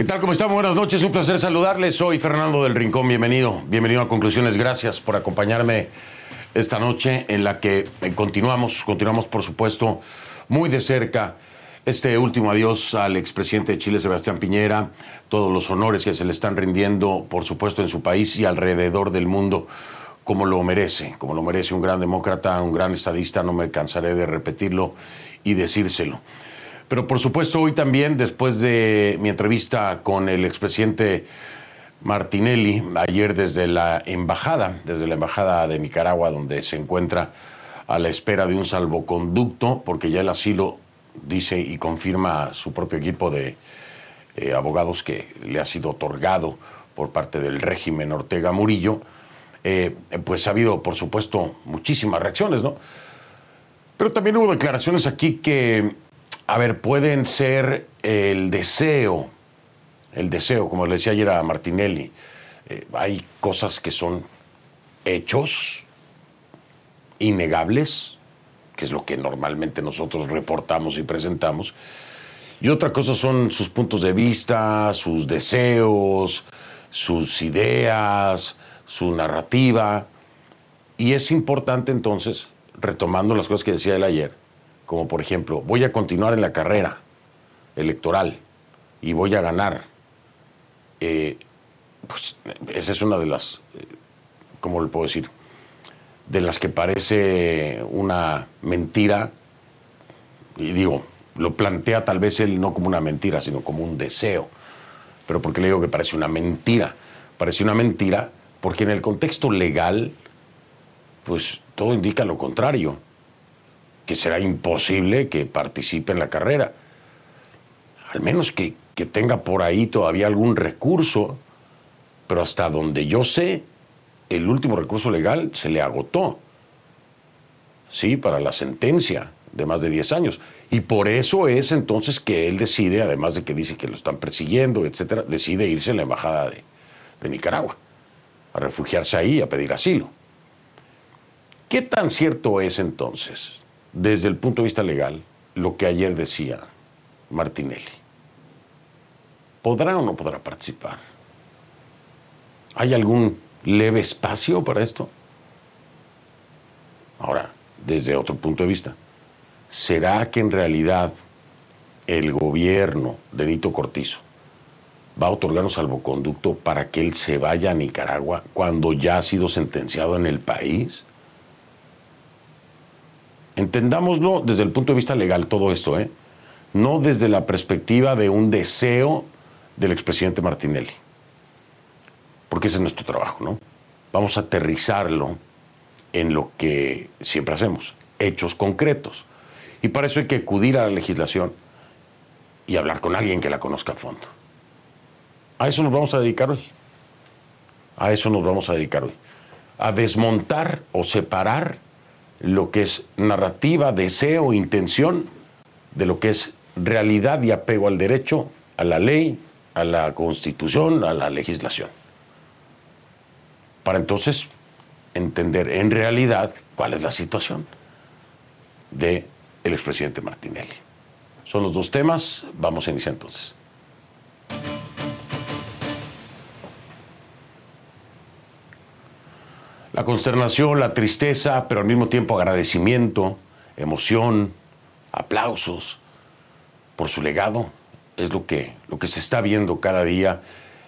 ¿Qué tal? ¿Cómo están? Buenas noches, un placer saludarles. Soy Fernando del Rincón, bienvenido. Bienvenido a Conclusiones, gracias por acompañarme esta noche en la que eh, continuamos, continuamos por supuesto muy de cerca este último adiós al expresidente de Chile, Sebastián Piñera, todos los honores que se le están rindiendo, por supuesto, en su país y alrededor del mundo, como lo merece, como lo merece un gran demócrata, un gran estadista, no me cansaré de repetirlo y decírselo. Pero por supuesto hoy también, después de mi entrevista con el expresidente Martinelli, ayer desde la embajada, desde la embajada de Nicaragua, donde se encuentra a la espera de un salvoconducto, porque ya el asilo dice y confirma su propio equipo de eh, abogados que le ha sido otorgado por parte del régimen Ortega Murillo, eh, pues ha habido, por supuesto, muchísimas reacciones, ¿no? Pero también hubo declaraciones aquí que a ver, pueden ser el deseo, el deseo, como le decía ayer a Martinelli, eh, hay cosas que son hechos innegables, que es lo que normalmente nosotros reportamos y presentamos, y otra cosa son sus puntos de vista, sus deseos, sus ideas, su narrativa, y es importante entonces, retomando las cosas que decía él ayer, como por ejemplo, voy a continuar en la carrera electoral y voy a ganar, eh, pues esa es una de las, eh, ¿cómo le puedo decir? De las que parece una mentira, y digo, lo plantea tal vez él no como una mentira, sino como un deseo. Pero ¿por qué le digo que parece una mentira? Parece una mentira porque en el contexto legal, pues todo indica lo contrario que será imposible que participe en la carrera. Al menos que, tenga por ahí todavía algún recurso, pero hasta donde yo sé, el último recurso legal se le agotó. Sí, para la sentencia de más de 10 años. Y por eso es entonces que él decide, además de que dice que lo están persiguiendo, etcétera, decide irse a la embajada de, de Nicaragua, a refugiarse ahí, a pedir asilo. ¿Qué tan cierto es entonces desde el punto de vista legal lo que ayer decía Martinelli. ¿Podrá o no podrá participar? ¿Hay algún leve espacio para esto? Ahora, desde otro punto de vista, ¿será que en realidad el gobierno de Nito Cortizo va a otorgar un salvoconducto para que él se vaya a Nicaragua cuando ya ha sido sentenciado en el país? Entendámoslo desde el punto de vista legal todo esto, ¿eh? no desde la perspectiva de un deseo del expresidente Martinelli. Porque ese es nuestro trabajo, ¿no? Vamos a aterrizarlo en lo que siempre hacemos, hechos concretos. Y para eso hay que acudir a la legislación y hablar con alguien que la conozca a fondo. A eso nos vamos a dedicar hoy. A eso nos vamos a dedicar hoy. A desmontar o separar lo que es narrativa, deseo, intención, de lo que es realidad y apego al derecho, a la ley, a la constitución, a la legislación. Para entonces entender en realidad cuál es la situación de el expresidente Martinelli. Son los dos temas, vamos a iniciar entonces. La consternación, la tristeza, pero al mismo tiempo agradecimiento, emoción, aplausos por su legado, es lo que, lo que se está viendo cada día,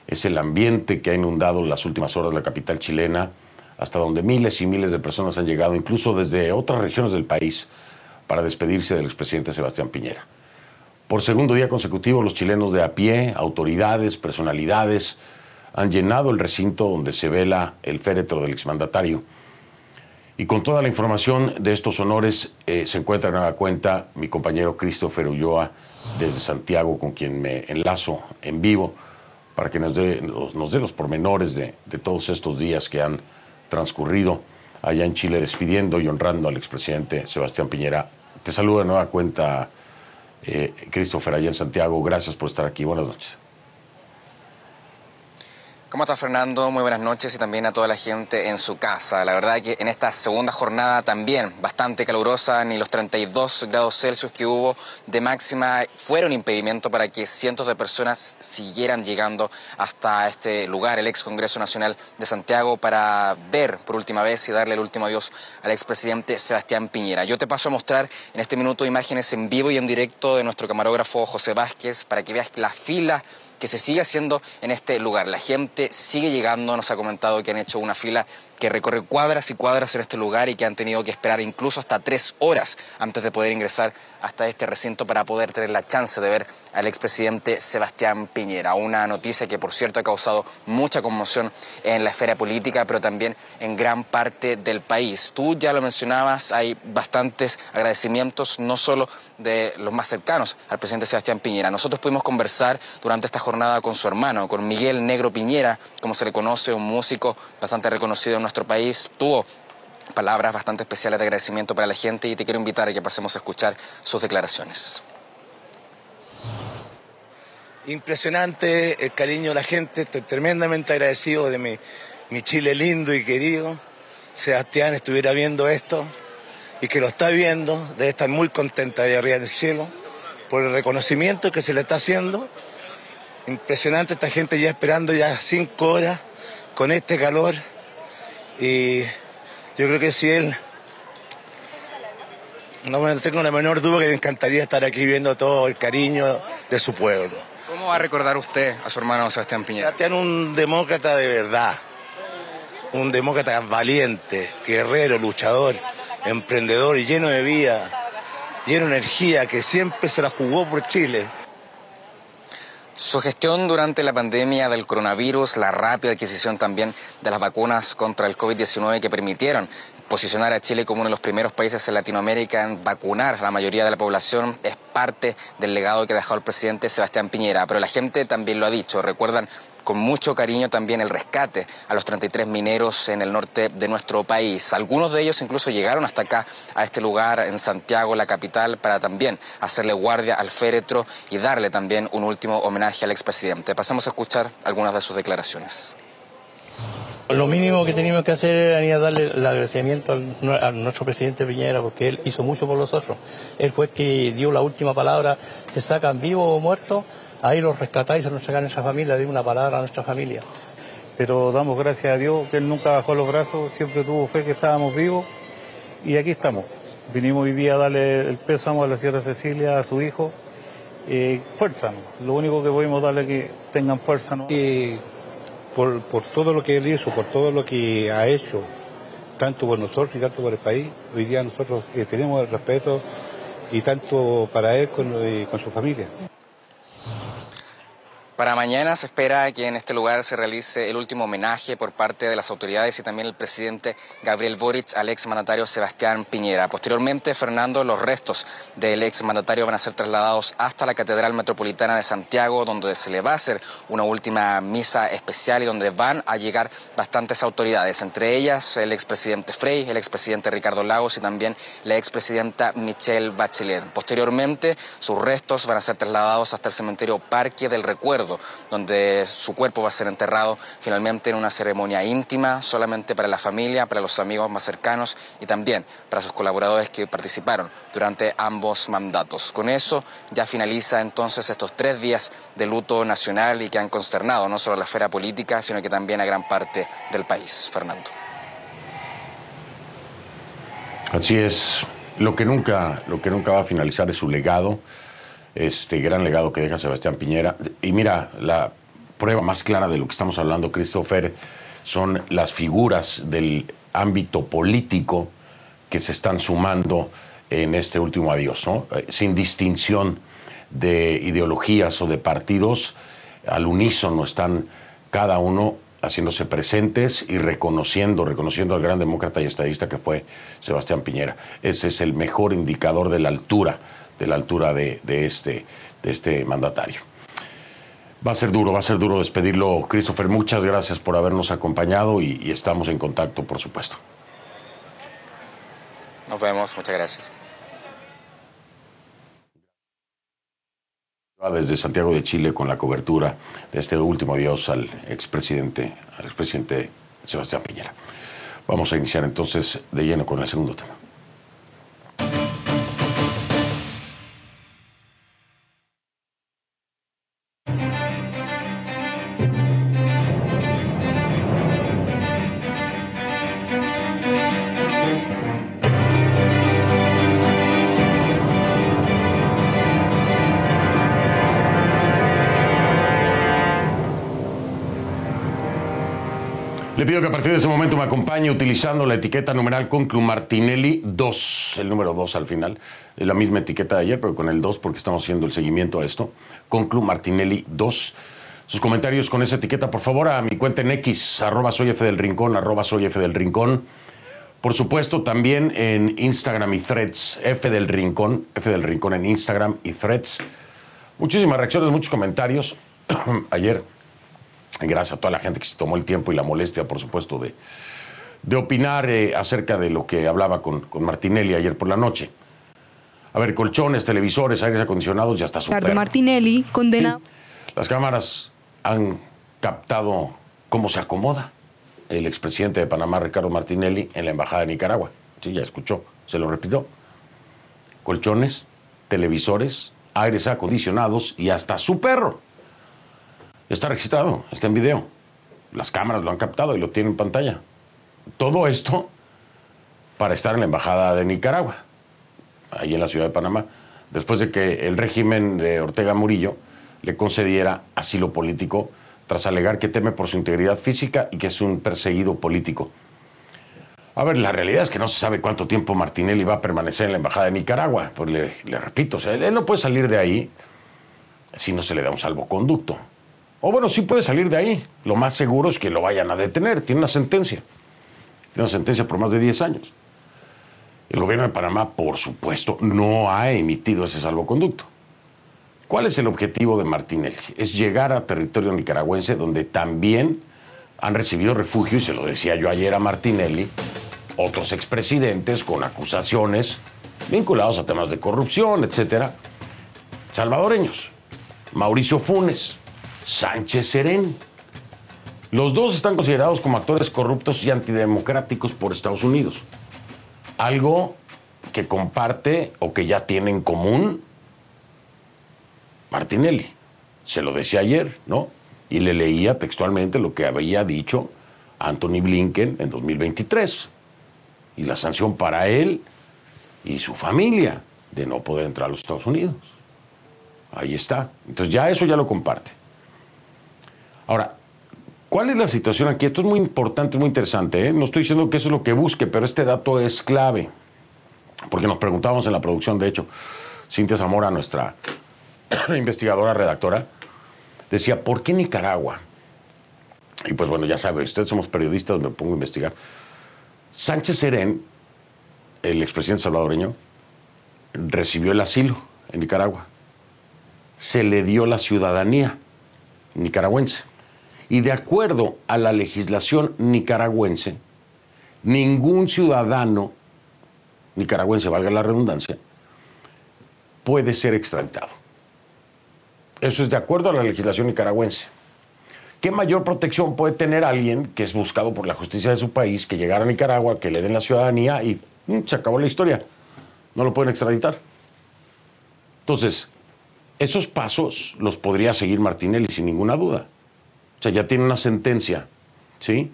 es el ambiente que ha inundado las últimas horas la capital chilena, hasta donde miles y miles de personas han llegado, incluso desde otras regiones del país, para despedirse del expresidente Sebastián Piñera. Por segundo día consecutivo, los chilenos de a pie, autoridades, personalidades, han llenado el recinto donde se vela el féretro del exmandatario. Y con toda la información de estos honores eh, se encuentra en nueva cuenta mi compañero Christopher Ulloa desde Santiago, con quien me enlazo en vivo para que nos dé, los pormenores de, de, todos estos días que han transcurrido allá en Chile despidiendo y honrando al expresidente Sebastián Piñera. Te saludo de nueva cuenta, eh, Christopher, allá en Santiago. Gracias por estar aquí. Buenas noches. ¿Cómo está Fernando? Muy buenas noches y también a toda la gente en su casa. La verdad que en esta segunda jornada también bastante calurosa, ni los 32 grados Celsius que hubo de máxima fueron impedimento para que cientos de personas siguieran llegando hasta este lugar, el ex Congreso Nacional de Santiago, para ver por última vez y darle el último adiós al expresidente Sebastián Piñera. Yo te paso a mostrar en este minuto imágenes en vivo y en directo de nuestro camarógrafo José Vázquez para que veas la fila que se sigue haciendo en este lugar. La gente sigue llegando, nos ha comentado que han hecho una fila que recorre cuadras y cuadras en este lugar y que han tenido que esperar incluso hasta tres horas antes de poder ingresar hasta este recinto para poder tener la chance de ver al expresidente Sebastián Piñera. Una noticia que, por cierto, ha causado mucha conmoción en la esfera política, pero también en gran parte del país. Tú ya lo mencionabas, hay bastantes agradecimientos, no solo de los más cercanos al presidente Sebastián Piñera. Nosotros pudimos conversar durante esta jornada con su hermano, con Miguel Negro Piñera, como se le conoce, un músico bastante reconocido en nuestro país. Tuvo palabras bastante especiales de agradecimiento para la gente y te quiero invitar a que pasemos a escuchar sus declaraciones. Impresionante el cariño de la gente, estoy tremendamente agradecido de mi, mi Chile lindo y querido. Sebastián estuviera viendo esto y que lo está viendo, debe estar muy contenta de arriba en el cielo por el reconocimiento que se le está haciendo. Impresionante esta gente ya esperando ya cinco horas con este calor y yo creo que si él, no tengo la menor duda que le encantaría estar aquí viendo todo el cariño de su pueblo. ¿Cómo va a recordar usted a su hermano Sebastián Piñera? Sebastián un demócrata de verdad, un demócrata valiente, guerrero, luchador, emprendedor y lleno de vida, lleno de energía, que siempre se la jugó por Chile. Su gestión durante la pandemia del coronavirus, la rápida adquisición también de las vacunas contra el COVID-19 que permitieron posicionar a Chile como uno de los primeros países en Latinoamérica en vacunar a la mayoría de la población es parte del legado que ha dejado el presidente Sebastián Piñera. Pero la gente también lo ha dicho. Recuerdan con mucho cariño también el rescate a los 33 mineros en el norte de nuestro país. Algunos de ellos incluso llegaron hasta acá, a este lugar en Santiago, la capital, para también hacerle guardia al féretro y darle también un último homenaje al expresidente. Pasamos a escuchar algunas de sus declaraciones. Lo mínimo que teníamos que hacer era darle el agradecimiento a nuestro presidente Piñera porque él hizo mucho por nosotros. Él fue que dio la última palabra, se sacan vivos o muertos ahí los rescatáis, a nuestra familia, dimos una palabra a nuestra familia. Pero damos gracias a Dios que Él nunca bajó los brazos, siempre tuvo fe que estábamos vivos y aquí estamos. Vinimos hoy día a darle el pésamo a la Sierra Cecilia, a su hijo. Eh, fuerza, lo único que podemos darle es que tengan fuerza. ¿no? Y por, por todo lo que Él hizo, por todo lo que ha hecho, tanto por nosotros y tanto por el país, hoy día nosotros eh, tenemos el respeto y tanto para Él con, eh, con su familia. Para mañana se espera que en este lugar se realice el último homenaje por parte de las autoridades y también el presidente Gabriel Boric al ex mandatario Sebastián Piñera. Posteriormente, Fernando, los restos del ex mandatario van a ser trasladados hasta la Catedral Metropolitana de Santiago, donde se le va a hacer una última misa especial y donde van a llegar bastantes autoridades, entre ellas el expresidente Frey, el expresidente Ricardo Lagos y también la expresidenta Michelle Bachelet. Posteriormente, sus restos van a ser trasladados hasta el cementerio Parque del Recuerdo donde su cuerpo va a ser enterrado finalmente en una ceremonia íntima, solamente para la familia, para los amigos más cercanos y también para sus colaboradores que participaron durante ambos mandatos. Con eso ya finaliza entonces estos tres días de luto nacional y que han consternado no solo a la esfera política, sino que también a gran parte del país. Fernando. Así es. Lo que nunca, lo que nunca va a finalizar es su legado, este gran legado que deja Sebastián Piñera. Y mira, la prueba más clara de lo que estamos hablando, Christopher, son las figuras del ámbito político que se están sumando en este último adiós, ¿no? Eh, sin distinción de ideologías o de partidos, al unísono están cada uno haciéndose presentes y reconociendo, reconociendo al gran demócrata y estadista que fue Sebastián Piñera. Ese es el mejor indicador de la altura, de la altura de, este, de este mandatario. Va a ser duro, va a ser duro despedirlo. Christopher, muchas gracias por habernos acompañado y, y estamos en contacto, por supuesto. Nos vemos, muchas gracias. desde Santiago de Chile con la cobertura de este último adiós al expresidente, al expresidente Sebastián Piñera. Vamos a iniciar entonces de lleno con el segundo tema. Partir de ese momento me acompañe utilizando la etiqueta numeral Conclu Martinelli 2, el número 2 al final. Es la misma etiqueta de ayer, pero con el 2 porque estamos haciendo el seguimiento a esto. Conclu Martinelli 2. Sus comentarios con esa etiqueta, por favor, a mi cuenta en X, arroba soy F del Rincón, arroba soy F del Rincón. Por supuesto, también en Instagram y Threads, F del Rincón, F del Rincón en Instagram y Threads. Muchísimas reacciones, muchos comentarios. ayer Gracias a toda la gente que se tomó el tiempo y la molestia, por supuesto, de, de opinar eh, acerca de lo que hablaba con, con, Martinelli ayer por la noche. A ver, colchones, televisores, aires acondicionados, ya está su Ricardo Martinelli condena. Las cámaras han captado cómo se acomoda el expresidente de Panamá, Ricardo Martinelli, en la Embajada de Nicaragua. Sí, ya escuchó, se lo repitió. Colchones, televisores, aires acondicionados y hasta su perro. Está registrado, está en video. Las cámaras lo han captado y lo tienen en pantalla. Todo esto para estar en la Embajada de Nicaragua, ahí en la ciudad de Panamá, después de que el régimen de Ortega Murillo le concediera asilo político tras alegar que teme por su integridad física y que es un perseguido político. A ver, la realidad es que no se sabe cuánto tiempo Martinelli va a permanecer en la Embajada de Nicaragua. Pues le, repito, él no puede salir de ahí si no se le da un salvoconducto. O bueno, sí puede salir de ahí. Lo más seguro es que lo vayan a detener. Tiene una sentencia. Tiene una sentencia por más de 10 años. El gobierno de Panamá, por supuesto, no ha emitido ese salvoconducto. ¿Cuál es el objetivo de Martinelli? Es llegar a territorio nicaragüense donde también han recibido refugio, y se lo decía yo ayer a Martinelli, otros expresidentes con acusaciones vinculados a temas de corrupción, etcétera, salvadoreños. Mauricio Funes, Sánchez Serén. Los dos están considerados como actores corruptos y antidemocráticos por Estados Unidos. Algo que comparte o que ya tiene en común Martinelli. Se lo decía ayer, ¿no? Y le leía textualmente lo que había dicho Anthony Blinken en 2023. Y la sanción para él y su familia de no poder entrar a los Estados Unidos. Ahí está. Entonces ya eso ya lo comparte. Ahora, ¿cuál es la situación aquí? Esto es muy importante, muy interesante. ¿eh? No estoy diciendo que eso es lo que busque, pero este dato es clave. Porque nos preguntábamos en la producción, de hecho, Cintia Zamora, nuestra investigadora, redactora, decía, ¿por qué Nicaragua? Y pues bueno, ya sabe, ustedes somos periodistas, me pongo a investigar. Sánchez Serén, el expresidente salvadoreño, recibió el asilo en Nicaragua. Se le dio la ciudadanía nicaragüense. Y de acuerdo a la legislación nicaragüense, ningún ciudadano nicaragüense, valga la redundancia, puede ser extraditado. Eso es de acuerdo a la legislación nicaragüense. ¿Qué mayor protección puede tener alguien que es buscado por la justicia de su país, que llegara a Nicaragua, que le den la ciudadanía y mm, se acabó la historia? No lo pueden extraditar. Entonces, esos pasos los podría seguir Martinelli sin ninguna duda. O sea, ya tiene una sentencia, ¿sí?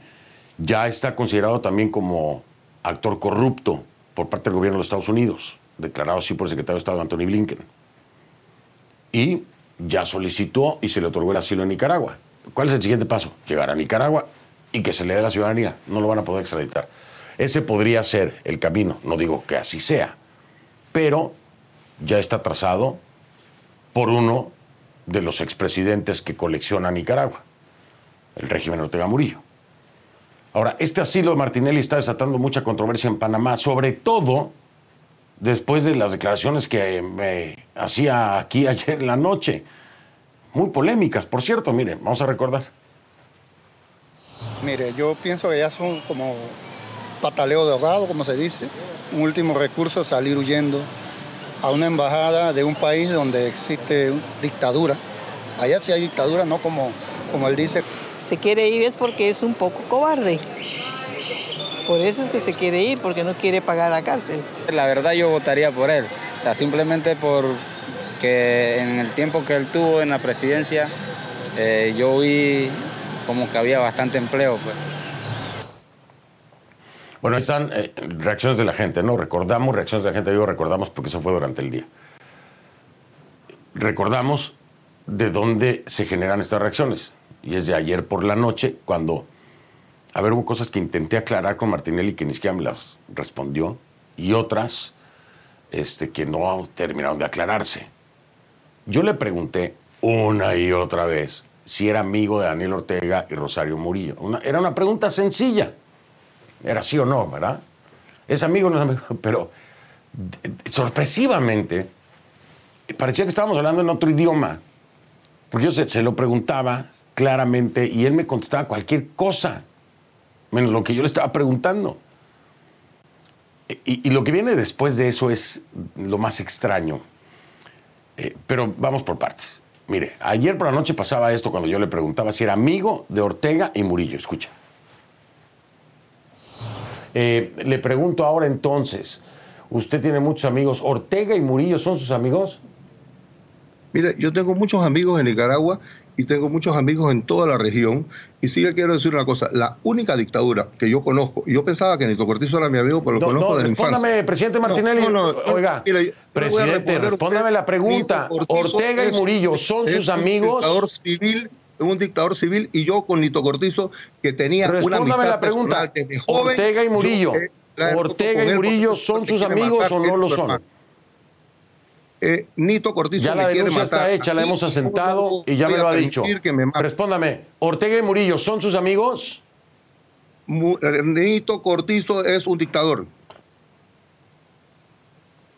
Ya está considerado también como actor corrupto, por parte del gobierno de Estados Unidos, declarado así por el secretario de Estado Anthony Blinken. Y ya solicitó y se le otorgó el asilo en Nicaragua. ¿Cuál es el siguiente paso? Llegar a Nicaragua y que se le dé la ciudadanía. No lo van a poder extraditar. Ese podría ser el camino. No digo que así sea, pero ya está trazado por uno de los expresidentes que colecciona Nicaragua, el régimen Ortega Murillo. Ahora, este asilo de Martinelli está desatando mucha controversia en Panamá, sobre todo después de las declaraciones que me hacía aquí ayer en la noche. Muy polémicas, por cierto, mire, vamos a recordar. Mire, yo pienso que ya son como pataleo de ahogado, como se dice. Un último recurso, salir huyendo a una embajada de un país donde existe dictadura. Allá sí hay dictadura, no como, como él dice. Se quiere ir es porque es un poco cobarde. Por eso es que se quiere ir, porque no quiere pagar la cárcel. La verdad yo votaría por él. O sea, simplemente por que en el tiempo que él tuvo en la presidencia, eh, yo vi como que había bastante empleo. Pues. Bueno, ahí están eh, reacciones de la gente, ¿no? Recordamos reacciones de la gente, digo recordamos porque eso fue durante el día. Recordamos de dónde se generan estas reacciones. Y es de ayer por la noche, cuando, a ver, hubo cosas que intenté aclarar con Martinelli que ni siquiera me las respondió, y otras este, que no terminaron de aclararse. Yo le pregunté una y otra vez si era amigo de Daniel Ortega y Rosario Murillo. era una pregunta sencilla. Era sí o no, ¿verdad? Es amigo, no es amigo. Pero sorpresivamente, parecía que estábamos hablando en otro idioma. Porque yo se, lo preguntaba claramente y él me contestaba cualquier cosa, menos lo que yo le estaba preguntando. Y, lo que viene después de eso es lo más extraño. Eh, pero vamos por partes. Mire, ayer por la noche pasaba esto cuando yo le preguntaba si era amigo de Ortega y Murillo. Escucha. Eh, le pregunto ahora entonces, usted tiene muchos amigos, ¿Ortega y Murillo son sus amigos? Mire, yo tengo muchos amigos en Nicaragua y tengo muchos amigos en toda la región. Y sí le quiero decir una cosa, la única dictadura que yo conozco, yo pensaba que Nito Cortizo era mi amigo, pero lo conozco de la infancia. presidente Martinelli. Oiga, presidente, respóndame la pregunta. Ortega y Murillo, ¿son sus amigos? Dictador civil un dictador civil y yo con Nito Cortizo, que tenía una amistad la pregunta. desde joven. Ortega y Murillo. Ortega y Murillo son sus amigos o no lo son. Eh, Nito Cortizo ya la denuncia está hecha, la hemos asentado y ya me lo ha dicho. Respóndame, Ortega y Murillo son sus amigos. Eh, Nito Cortizo es un dictador.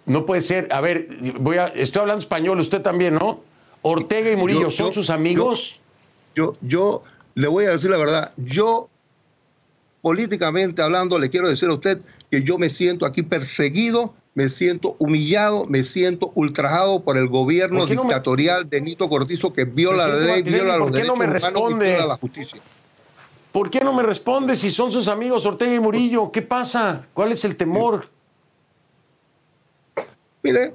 No puede ser. A ver, voy a, estoy hablando español, usted también, ¿no? Ortega y Murillo son sus amigos. Yo, yo le voy a decir la verdad, yo políticamente hablando le quiero decir a usted que yo me siento aquí perseguido, me siento humillado, me siento ultrajado por el gobierno dictatorial de Nito Cortizo que viola la ley, viola los derechos no me responde? y viola la justicia. ¿Por qué no me responde si son sus amigos Ortega y Murillo? ¿Qué pasa? ¿Cuál es el temor? Mire,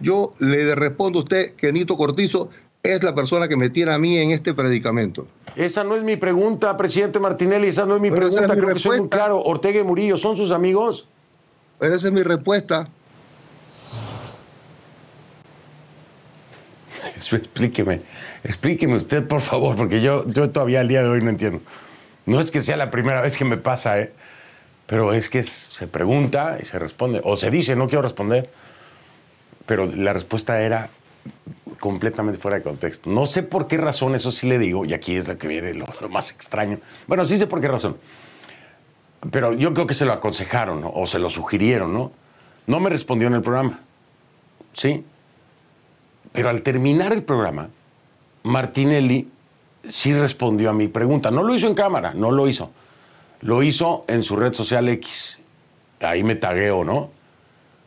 yo le respondo a usted que Nito Cortizo es la persona que me tiene a mí en este predicamento. Esa no es mi pregunta, presidente Martinelli, esa no es mi pregunta, creo que soy muy claro. Ortega y Murillo, ¿son sus amigos? Pero esa es mi respuesta. Explíqueme, explíqueme usted, por favor, porque yo, yo todavía al día de hoy no entiendo. No es que sea la primera vez que me pasa, ¿eh? pero es que se pregunta y se responde, o se dice, no quiero responder, pero la respuesta era completamente fuera de contexto. No sé por qué razón, eso sí le digo, y aquí es lo que viene lo, más extraño. Bueno, sí sé por qué razón. Pero yo creo que se lo aconsejaron o se lo sugirieron, ¿no? No me respondió en el programa. Sí. Pero al terminar el programa, Martinelli sí respondió a mi pregunta. No lo hizo en cámara, no lo hizo. Lo hizo en su red social X. Ahí me tagueo, ¿no?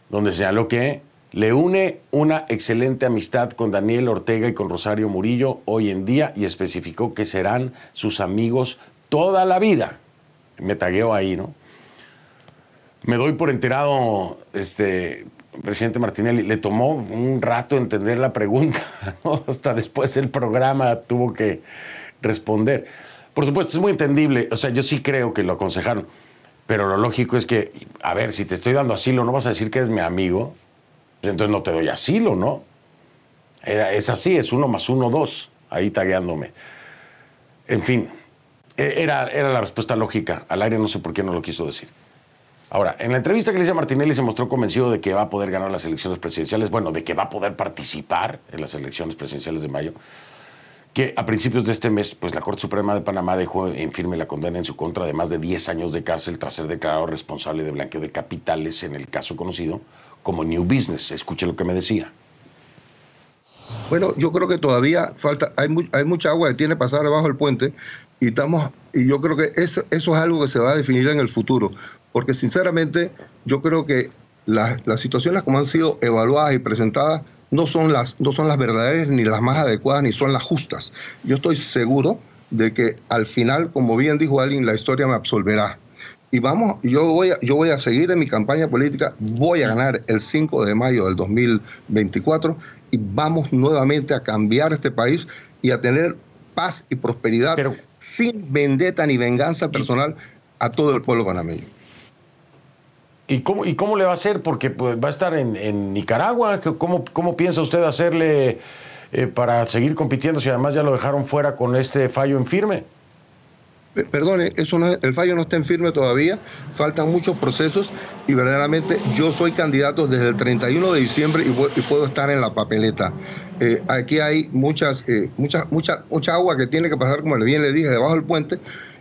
Donde señaló que le une una excelente amistad con Daniel Ortega y con Rosario Murillo hoy en día y especificó que serán sus amigos toda la vida. Me tagueo ahí, ¿no? Me doy por enterado, este, presidente Martinelli, le tomó un rato entender la pregunta, hasta después el programa tuvo que responder. Por supuesto, es muy entendible, o sea, yo sí creo que lo aconsejaron, Pero lo lógico es que, a ver, si te estoy dando asilo, no vas a decir que eres mi amigo, pues entonces no te doy asilo, ¿no? Era, es así, es uno más uno, dos, ahí tagueándome. En fin, era, era la respuesta lógica. Al aire no sé por qué no lo quiso decir. Ahora, en la entrevista que le a Martinelli se mostró convencido de que va a poder ganar las elecciones presidenciales, bueno, de que va a poder participar en las elecciones presidenciales de mayo que a principios de este mes, pues la Corte Suprema de Panamá dejó en firme la condena en su contra de más de 10 años de cárcel tras ser declarado responsable de blanqueo de capitales en el caso conocido como New Business. Escuche lo que me decía. Bueno, yo creo que todavía falta, hay, hay mucha agua que tiene que pasar debajo del puente y estamos, y yo creo que eso, eso es algo que se va a definir en el futuro, porque sinceramente yo creo que las situaciones como han sido evaluadas y presentadas no son las, no son las verdaderas ni las más adecuadas ni son las justas. Yo estoy seguro de que al final, como bien dijo alguien, la historia me absolverá. Y vamos, yo voy, a, yo voy a seguir en mi campaña política, voy a ganar el 5 de mayo del 2024 y vamos nuevamente a cambiar este país y a tener paz y prosperidad sin vendetta ni venganza personal a todo el pueblo panameño. ¿Y cómo, ¿Y cómo le va a hacer? Porque pues, va a estar en, Nicaragua. ¿Cómo, ¿Cómo, piensa usted hacerle eh, para seguir compitiendo si además ya lo dejaron fuera con este fallo en firme? Perdone, eso no, el fallo no está en firme todavía, faltan muchos procesos y verdaderamente yo soy candidato desde el 31 de diciembre y, puedo estar en la papeleta. Eh, aquí hay muchas, eh, mucha, mucha, mucha agua que tiene que pasar, como bien le dije, debajo del puente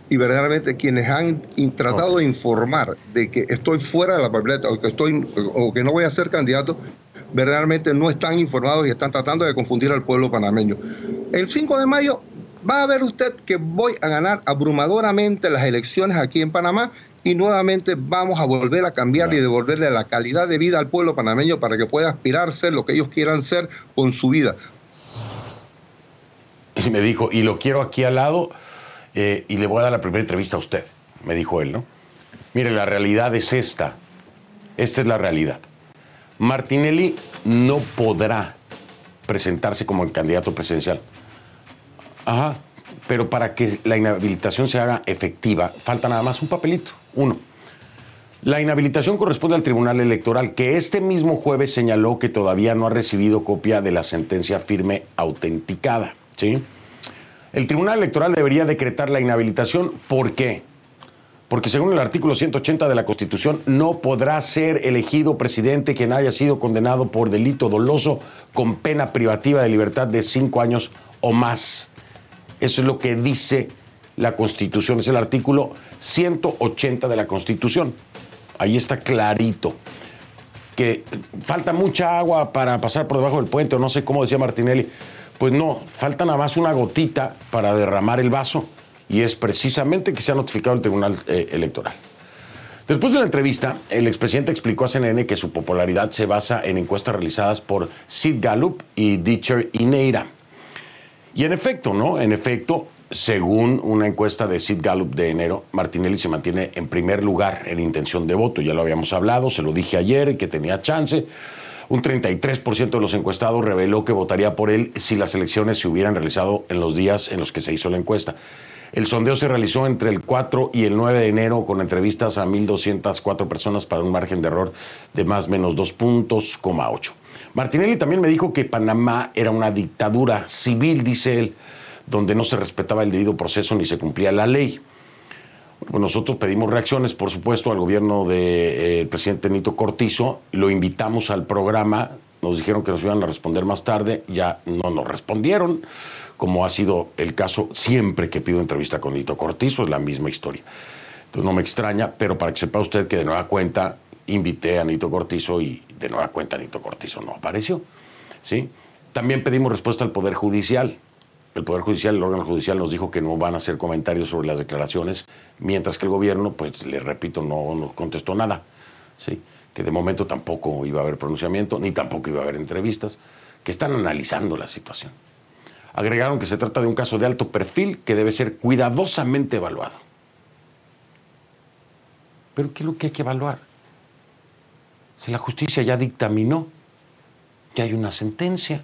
y verdaderamente quienes han tratado de informar de que estoy fuera de la papeleta o que, estoy, o que no voy a ser candidato, verdaderamente no están informados y están tratando de confundir al pueblo panameño. El 5 de mayo va a ver usted que voy a ganar abrumadoramente las elecciones aquí en Panamá y nuevamente vamos a volver a cambiar y devolverle la calidad de vida al pueblo panameño para que pueda aspirar a ser lo que ellos quieran ser con su vida. Y me dijo, y lo quiero aquí al lado eh, y le voy a dar la primera entrevista a usted, me dijo él, ¿no? Mire, la realidad es esta. Esta es la realidad. Martinelli no podrá presentarse como el candidato presidencial. Ajá. Pero para que la inhabilitación se haga efectiva, falta nada más un papelito. Uno. La inhabilitación corresponde al Tribunal Electoral, que este mismo jueves señaló que todavía no ha recibido copia de la sentencia firme autenticada. ¿Sí? El Tribunal Electoral debería decretar la inhabilitación. ¿Por qué? Porque según el artículo 180 de la Constitución, no podrá ser elegido presidente quien haya sido condenado por delito doloso con pena privativa de libertad de cinco años o más. Eso es lo que dice la Constitución, es el artículo 180 de la Constitución. Ahí está clarito. Que falta mucha agua para pasar por debajo del puente, o no sé cómo decía Martinelli. Pues no, falta nada más una gotita para derramar el vaso y es precisamente que se ha notificado el Tribunal eh, Electoral. Después de la entrevista, el expresidente explicó a CNN que su popularidad se basa en encuestas realizadas por Sid Gallup y Ditcher Ineira. Y en efecto, ¿no? En efecto, según una encuesta de Sid Gallup de enero, Martinelli se mantiene en primer lugar en intención de voto. Ya lo habíamos hablado, se lo dije ayer que tenía chance. Un 33% de los encuestados reveló que votaría por él si las elecciones se hubieran realizado en los días en los que se hizo la encuesta. El sondeo se realizó entre el 4 y el 9 de enero con entrevistas a 1.204 personas para un margen de error de más o menos 2 puntos, 8. Martinelli también me dijo que Panamá era una dictadura civil, dice él, donde no se respetaba el debido proceso ni se cumplía la ley. Nosotros pedimos reacciones, por supuesto, al gobierno del de, eh, presidente Nito Cortizo, lo invitamos al programa, nos dijeron que nos iban a responder más tarde, ya no nos respondieron, como ha sido el caso siempre que pido entrevista con Nito Cortizo, es la misma historia. Entonces no me extraña, pero para que sepa usted que de nueva cuenta invité a Nito Cortizo y de nueva cuenta Nito Cortizo no apareció. ¿sí? También pedimos respuesta al Poder Judicial el Poder Judicial, el órgano judicial nos dijo que no van a hacer comentarios sobre las declaraciones, mientras que el gobierno, pues le repito, no nos contestó nada. ¿sí? Que de momento tampoco iba a haber pronunciamiento, ni tampoco iba a haber entrevistas, que están analizando la situación. Agregaron que se trata de un caso de alto perfil que debe ser cuidadosamente evaluado. Pero ¿qué es lo que hay que evaluar? Si la justicia ya dictaminó que hay una sentencia.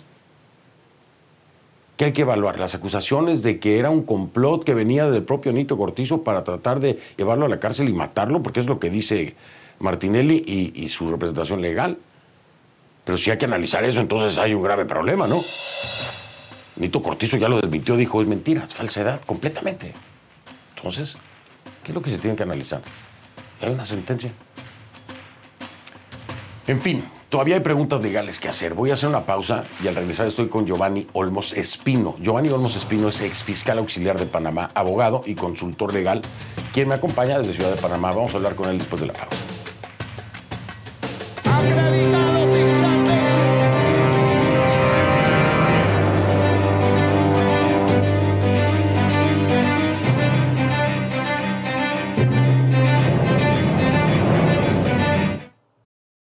que hay que evaluar las acusaciones de que era un complot que venía del propio Nito Cortizo para tratar de llevarlo a la cárcel y matarlo, porque es lo que dice Martinelli y, y su representación legal. Pero si hay que analizar eso, entonces hay un grave problema, ¿no? Nito Cortizo ya lo desmintió, dijo, es mentira, es falsedad, completamente. Entonces, ¿qué es lo que se tiene que analizar? Hay una sentencia. En fin, todavía hay preguntas legales que hacer. Voy a hacer una pausa y al regresar estoy con Giovanni Olmos Espino. Giovanni Olmos Espino es ex fiscal auxiliar de Panamá, abogado y consultor legal, quien me acompaña desde Ciudad de Panamá. Vamos a hablar con él después de la pausa.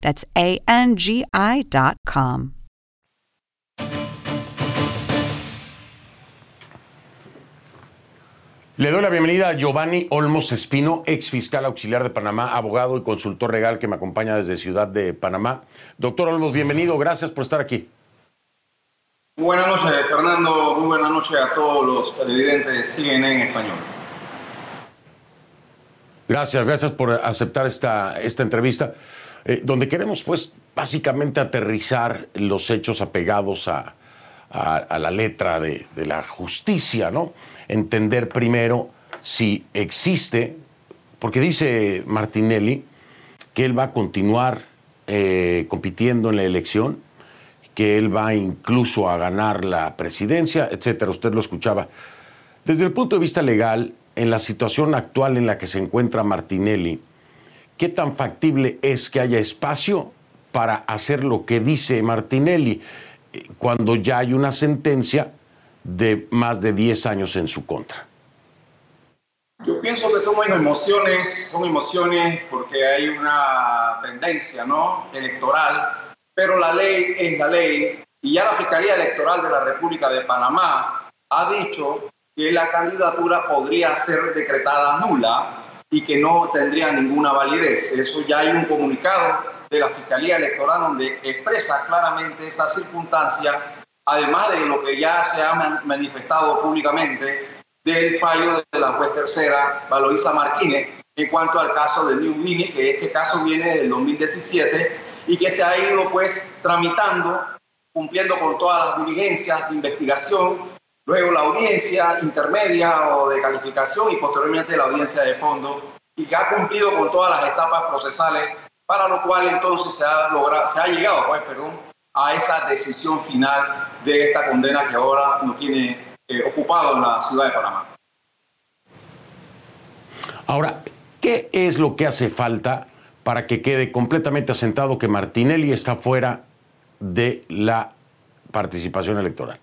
That's A-N-G-I dot com. Le doy la bienvenida a Giovanni Olmos Espino, ex fiscal auxiliar de Panamá, abogado y consultor legal que me acompaña desde Ciudad de Panamá. Doctor Olmos, bienvenido, gracias por estar aquí. Buenas noches, Fernando. Muy buenas noches a todos los televidentes de CNN en español. Gracias, gracias por aceptar esta, esta entrevista, eh, donde queremos, pues, básicamente aterrizar los hechos apegados a, la letra de, de, la justicia, ¿no? Entender primero si existe, porque dice Martinelli que él va a continuar eh, compitiendo en la elección, que él va incluso a ganar la presidencia, etcétera. Usted lo escuchaba. Desde el punto de vista legal, en la situación actual en la que se encuentra Martinelli, ¿qué tan factible es que haya espacio para hacer lo que dice Martinelli cuando ya hay una sentencia de más de 10 años en su contra? Yo pienso que son emociones, son emociones porque hay una tendencia ¿no? electoral, pero la ley es la ley y ya la Fiscalía Electoral de la República de Panamá ha dicho que la candidatura podría ser decretada nula y que no tendría ninguna validez. Eso ya hay un comunicado de la Fiscalía Electoral donde expresa claramente esa circunstancia, además de lo que ya se ha manifestado públicamente del fallo de la juez tercera Valoisa Martínez en cuanto al caso de New Mini, que este caso viene del 2017 y que se ha ido pues tramitando, cumpliendo con todas las diligencias de investigación luego la audiencia intermedia o de calificación y posteriormente la audiencia de fondo y que ha cumplido con todas las etapas procesales, para lo cual entonces se ha, logrado, se ha llegado pues, perdón, a esa decisión final de esta condena que ahora nos tiene eh, ocupado en la ciudad de Panamá. Ahora, ¿qué es lo que hace falta para que quede completamente asentado que Martinelli está fuera de la participación electoral?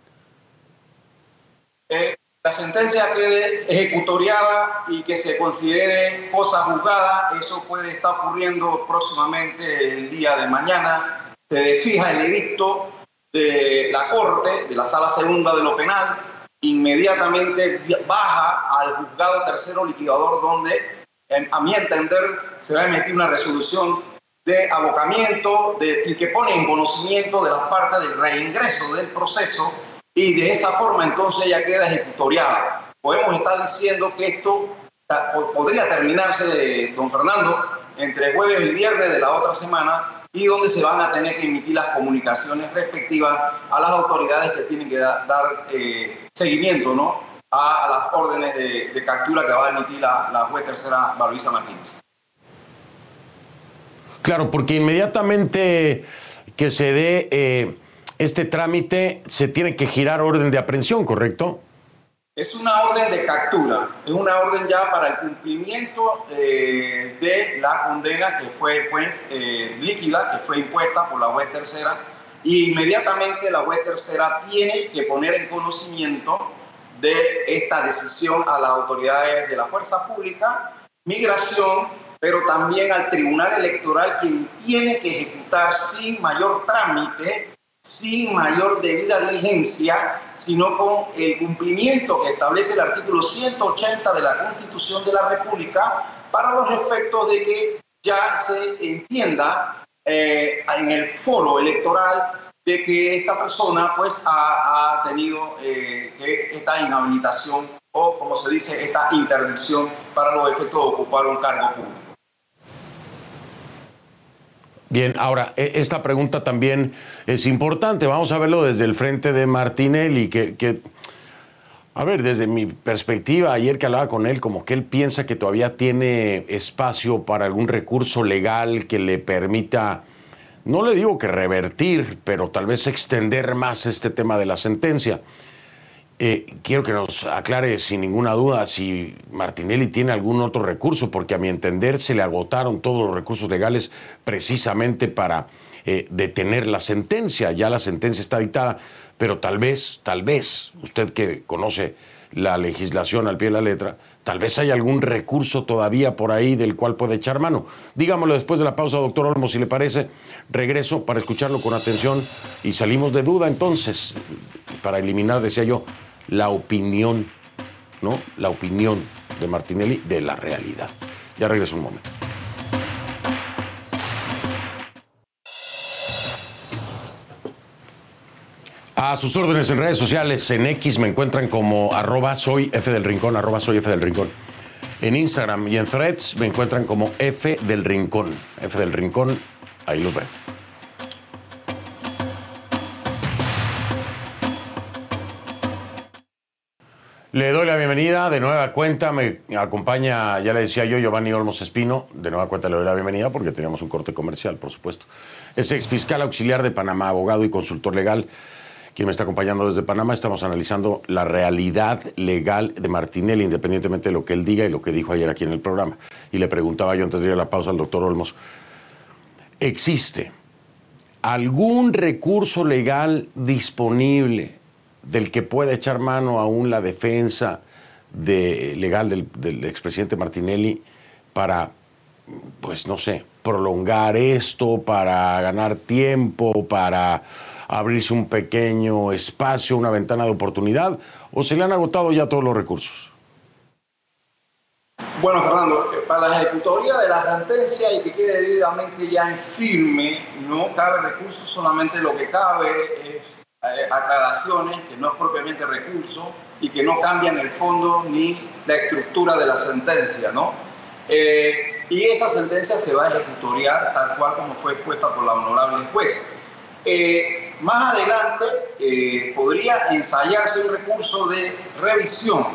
Eh, la sentencia quede ejecutoriada y que se considere cosa juzgada. Eso puede estar ocurriendo próximamente el día de mañana. Se fija el edicto de la Corte, de la Sala Segunda de lo Penal, inmediatamente baja al juzgado tercero liquidador donde, a mi entender, se va a emitir una resolución de abocamiento de, y que pone en conocimiento de las partes del reingreso del proceso y de esa forma entonces ya queda ejecutoriada. Podemos estar diciendo que esto podría terminarse, don Fernando, entre jueves y viernes de la otra semana y donde se van a tener que emitir las comunicaciones respectivas a las autoridades que tienen que dar eh, seguimiento ¿no? a, las órdenes de, captura que va a emitir la, la juez tercera Barbisa Martínez. Claro, porque inmediatamente que se dé eh, este trámite, se tiene que girar orden de aprehensión, ¿correcto? Es una orden de captura, es una orden ya para el cumplimiento eh, de la condena que fue pues, eh, líquida, que fue impuesta por la juez tercera, y inmediatamente la juez tercera tiene que poner en conocimiento de esta decisión a las autoridades de la fuerza pública, migración, pero también al tribunal electoral, quien tiene que ejecutar sin mayor trámite sin mayor debida diligencia, sino con el cumplimiento que establece el artículo 180 de la Constitución de la República para los efectos de que ya se entienda eh, en el foro electoral de que esta persona pues ha, tenido eh, esta inhabilitación o como se dice esta interdicción para los efectos de ocupar un cargo público. Bien, ahora, e, esta pregunta también es importante. Vamos a verlo desde el frente de Martinelli, que, que, a ver, desde mi perspectiva, ayer que hablaba con él, como que él piensa que todavía tiene espacio para algún recurso legal que le permita, no le digo que revertir, pero tal vez extender más este tema de la sentencia. Eh, quiero que nos aclare sin ninguna duda si Martinelli tiene algún otro recurso, porque a mi entender se le agotaron todos los recursos legales precisamente para eh, detener la sentencia. Ya la sentencia está dictada, pero tal vez, tal vez, usted que conoce la legislación al pie de la letra, tal vez hay algún recurso todavía por ahí del cual puede echar mano. Dígamelo después de la pausa, doctor Olmo, si le parece. Regreso para escucharlo con atención y salimos de duda entonces, para eliminar, decía yo, la opinión, ¿no? La opinión de Martinelli de la realidad. Ya regreso un momento. A sus órdenes en redes sociales, en X me encuentran como arroba soy F del Rincón, arroba soy F del Rincón. En Instagram y en Threads me encuentran como F del Rincón. F del Rincón, ahí lo ven. Le doy la bienvenida de nueva cuenta. Me acompaña, ya le decía yo, Giovanni Olmos Espino. De nueva cuenta le doy la bienvenida porque teníamos un corte comercial, por supuesto. Es ex fiscal auxiliar de Panamá, abogado y consultor legal, quien me está acompañando desde Panamá. Estamos analizando la realidad legal de Martinelli, independientemente de lo que él diga y lo que dijo ayer aquí en el programa. Y le preguntaba yo antes de ir a la pausa al doctor Olmos: ¿existe algún recurso legal disponible? Del que pueda echar mano aún la defensa de, legal del, expresidente Martinelli para, pues no sé, prolongar esto, para ganar tiempo, para abrirse un pequeño espacio, una ventana de oportunidad, o se le han agotado ya todos los recursos? Bueno, Fernando, para la ejecutoría de la sentencia y que quede debidamente ya en firme, no cabe recurso, solamente lo que cabe es aclaraciones que no es propiamente recurso y que no cambian el fondo ni la estructura de la sentencia, ¿no? Eh, y esa sentencia se va a ejecutoriar tal cual como fue expuesta por la honorable juez. Eh, más adelante podría ensayarse un recurso de revisión,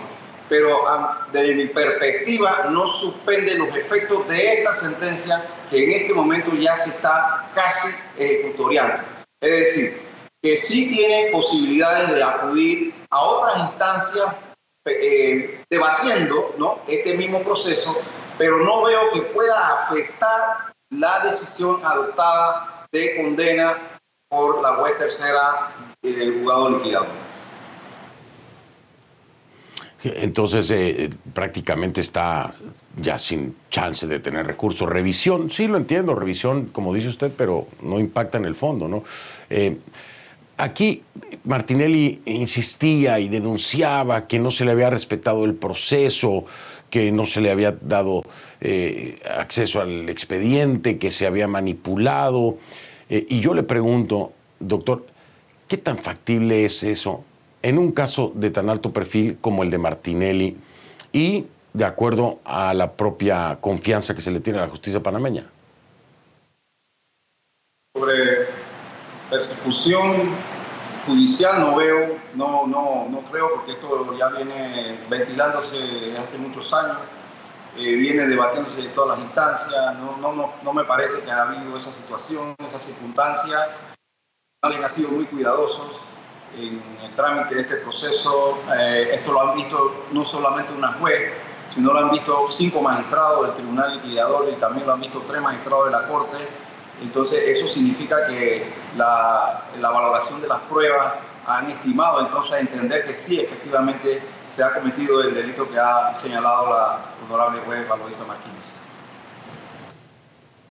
pero desde mi perspectiva no suspende los efectos de esta sentencia que en este momento ya se está casi ejecutoriando. Es decir, que sí tiene posibilidades de acudir a otras instancias eh, debatiendo ¿no? este mismo proceso, pero no veo que pueda afectar la decisión adoptada de condena por la juez tercera del juzgado liquidado. Entonces, eh, prácticamente está ya sin chance de tener recursos. Revisión, sí lo entiendo, revisión, como dice usted, pero no impacta en el fondo, ¿no? Eh, Aquí Martinelli insistía y denunciaba que no se le había respetado el proceso, que no se le había dado eh, acceso al expediente, que se había manipulado. Eh, y yo le pregunto, doctor, ¿qué tan factible es eso en un caso de tan alto perfil como el de Martinelli y de acuerdo a la propia confianza que se le tiene a la justicia panameña? Persecución judicial no veo, no, no, no creo, porque esto ya viene ventilándose hace muchos años, eh, viene debatiéndose en todas las instancias, no, no, no, no me parece que ha habido esa situación, esa circunstancia. Han sido muy cuidadosos en el trámite de este proceso. Eh, esto lo han visto no solamente una juez, sino lo han visto cinco magistrados del Tribunal Liquidador y también lo han visto tres magistrados de la Corte entonces, eso significa que la, la valoración de las pruebas han estimado entonces entender que sí, efectivamente, se ha cometido el delito que ha señalado la honorable juez Valoisa Martínez.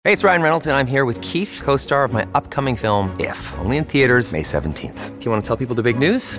Hey, it's Ryan Reynolds, and I'm here with Keith, co-star of my upcoming film, If, only in theaters May 17th. Do you want to tell people the big news?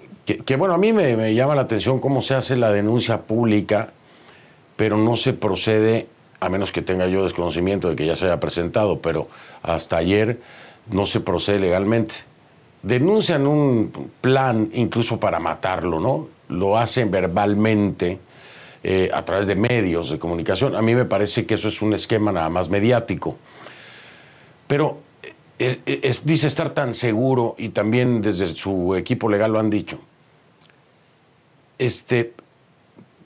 que, bueno, a mí me, llama la atención cómo se hace la denuncia pública, pero no se procede, a menos que tenga yo desconocimiento de que ya se haya presentado, pero hasta ayer no se procede legalmente. Denuncian un plan incluso para matarlo, ¿no? Lo hacen verbalmente eh, a través de medios de comunicación. A mí me parece que eso es un esquema nada más mediático. Pero eh, eh, dice estar tan seguro y también desde su equipo legal lo han dicho este,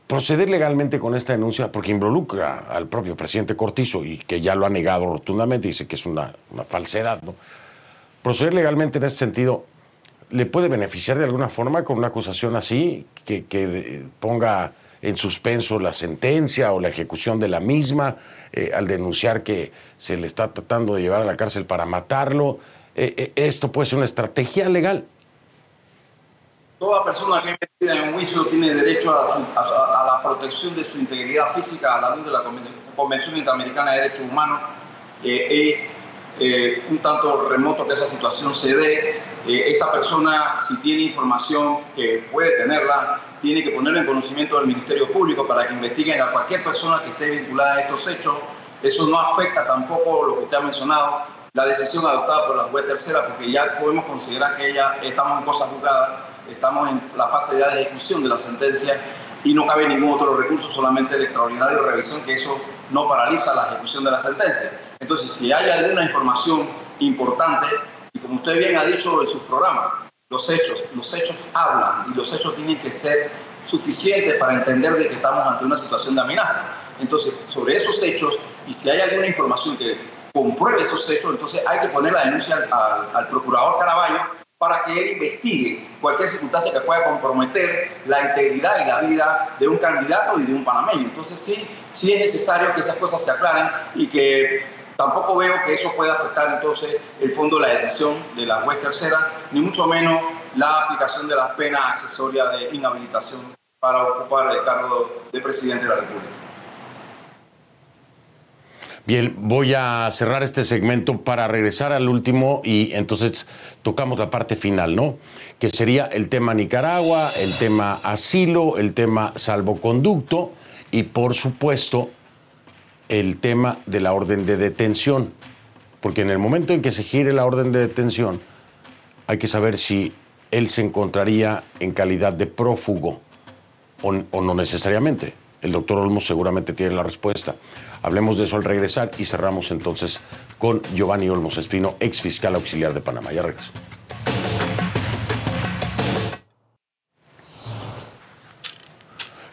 proceder legalmente con esta denuncia, porque involucra al propio presidente Cortizo y que ya lo ha negado rotundamente, dice que es una, falsedad, ¿no? Proceder legalmente en ese sentido, ¿le puede beneficiar de alguna forma con una acusación así, que, ponga en suspenso la sentencia o la ejecución de la misma, eh, al denunciar que se le está tratando de llevar a la cárcel para matarlo? Eh, eh, ¿Esto puede ser una estrategia legal? Toda persona que investiga en un juicio tiene derecho a, la protección de su integridad física a la luz de la Convención Interamericana de Derechos Humanos. Eh, es eh, un tanto remoto que esa situación se dé. Eh, esta persona, si tiene información que puede tenerla, tiene que ponerla en conocimiento del Ministerio Público para que investiguen a cualquier persona que esté vinculada a estos hechos. Eso no afecta tampoco lo que usted ha mencionado, la decisión adoptada por la juez tercera, porque ya podemos considerar que ella estamos en cosas juzgadas estamos en la fase ya de ejecución de la sentencia y no cabe ningún otro recurso, solamente el extraordinario de revisión, que eso no paraliza la ejecución de la sentencia. Entonces, si hay alguna información importante, y como usted bien ha dicho en sus programas, los hechos, los hechos hablan y los hechos tienen que ser suficientes para entender de que estamos ante una situación de amenaza. Entonces, sobre esos hechos, y si hay alguna información que compruebe esos hechos, entonces hay que poner la denuncia al, al procurador Caraballo para que él investigue cualquier circunstancia que pueda comprometer la integridad y la vida de un candidato y de un panameño. Entonces sí, sí es necesario que esas cosas se aclaren y que tampoco veo que eso pueda afectar entonces el fondo de la decisión de la juez tercera, ni mucho menos la aplicación de las penas accesorias de inhabilitación para ocupar el cargo de presidente de la República. Bien, voy a cerrar este segmento para regresar al último y entonces tocamos la parte final, ¿no? Que sería el tema Nicaragua, el tema asilo, el tema salvoconducto y por supuesto el tema de la orden de detención. Porque en el momento en que se gire la orden de detención, hay que saber si él se encontraría en calidad de prófugo o, o no necesariamente. El doctor Olmos seguramente tiene la respuesta. Hablemos de eso al regresar y cerramos entonces con Giovanni Olmos Espino, ex fiscal auxiliar de Panamá. Ya regreso.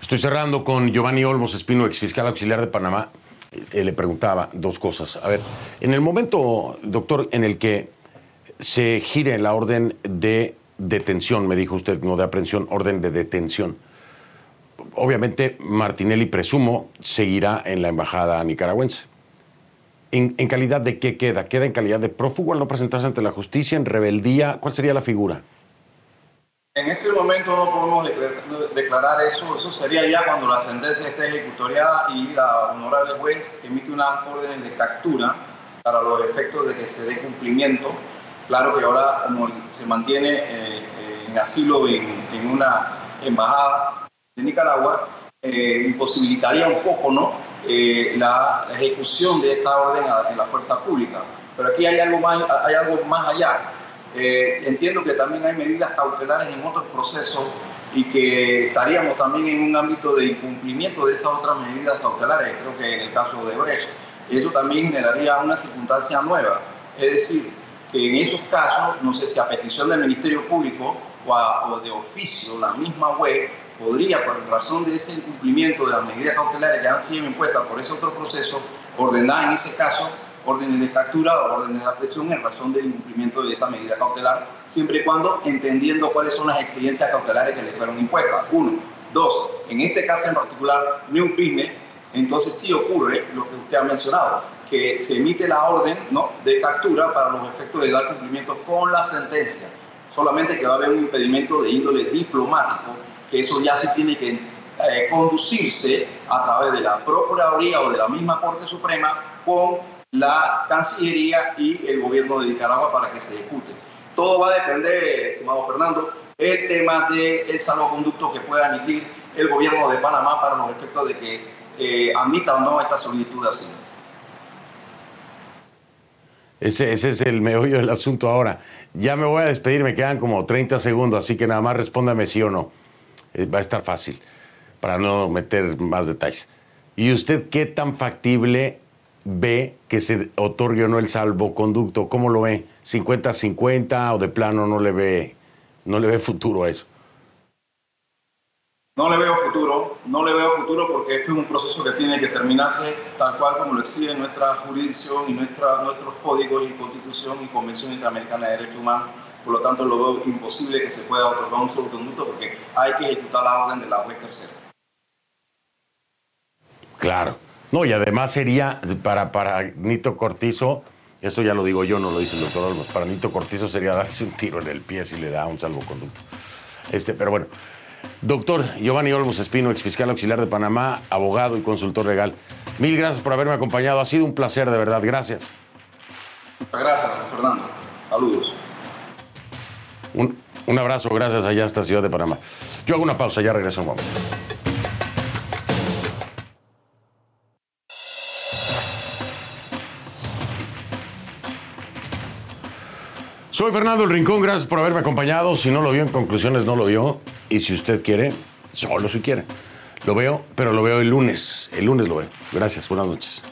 Estoy cerrando con Giovanni Olmos Espino, ex fiscal auxiliar de Panamá. Eh, le preguntaba dos cosas. A ver, en el momento, doctor, en el que se gire la orden de detención, me dijo usted, no de aprehensión, orden de detención obviamente Martinelli, presumo, seguirá en la embajada nicaragüense. ¿En, calidad de qué queda? ¿Queda en calidad de prófugo al no presentarse ante la justicia, en rebeldía? ¿Cuál sería la figura? En este momento no podemos declarar eso. Eso sería ya cuando la sentencia esté ejecutoriada y la honorable juez emite unas órdenes de captura para los efectos de que se dé cumplimiento Claro que ahora como se mantiene eh, en asilo en, una embajada de Nicaragua, eh, imposibilitaría un poco ¿no? Eh, la, ejecución de esta orden en la fuerza pública. Pero aquí hay algo más, hay algo más allá. entiendo que también hay medidas cautelares en otros procesos y que estaríamos también en un ámbito de incumplimiento de esas otras medidas cautelares, creo que en el caso de Brecht. Eso también generaría una circunstancia nueva. Es decir, que en esos casos, no sé si a petición del Ministerio Público o, de oficio, la misma web podría, por razón de ese incumplimiento de las medidas cautelares que han sido impuestas por ese otro proceso, ordenar en ese caso órdenes de captura o órdenes de aprehensión en razón del incumplimiento de esa medida cautelar, siempre y cuando entendiendo cuáles son las exigencias cautelares que le fueron impuestas. Uno. Dos, en este caso en particular, business, entonces sí ocurre lo que usted ha mencionado, que se emite la orden ¿no? de captura para los efectos de dar cumplimiento con la sentencia. Solamente que va a haber un impedimento de índole diplomático, que eso ya se tiene que eh, conducirse a través de la Procuraduría o de la misma Corte Suprema con la Cancillería y el gobierno de Nicaragua para que se ejecute. Todo va a depender, estimado Fernando, el tema del salvoconducto que pueda emitir el gobierno de Panamá para los efectos de que eh, admita o no esta solicitud de asilo. Ese, ese, es el meollo del asunto ahora. Ya me voy a despedir, me quedan como 30 segundos, así que nada más respóndame sí o no. Eh, va a estar fácil, para no meter más detalles. ¿Y usted qué tan factible ve que se otorgue o no el salvoconducto? ¿Cómo lo ve? ¿50-50 o de plano no le ve, no le ve futuro a eso? No le veo futuro, no le veo futuro porque este es un proceso que tiene que terminarse tal cual como lo exige nuestra jurisdicción y nuestros códigos y constitución y convención interamericana de derechos humanos. Por lo tanto, lo veo imposible que se pueda otorgar un salvoconducto porque hay que ejecutar la orden de la juez tercera. Claro. No, y además sería para, para Nito Cortizo, eso ya lo digo yo, no lo dice el doctor Olmos, para Nito Cortizo sería darse un tiro en el pie si le da un salvoconducto. Este, pero bueno, doctor Giovanni Olmos Espino, ex fiscal auxiliar de Panamá, abogado y consultor legal. Mil gracias por haberme acompañado, ha sido un placer de verdad, gracias. Muchas gracias, Fernando. Saludos. Un, abrazo, gracias allá hasta Ciudad de Panamá. Yo hago una pausa, ya regreso un momento. Soy Fernando El Rincón, gracias por haberme acompañado. Si no lo vio en conclusiones, no lo vio. Y si usted quiere, solo si quiere. Lo veo, pero lo veo el lunes. El lunes lo veo. Gracias, buenas noches.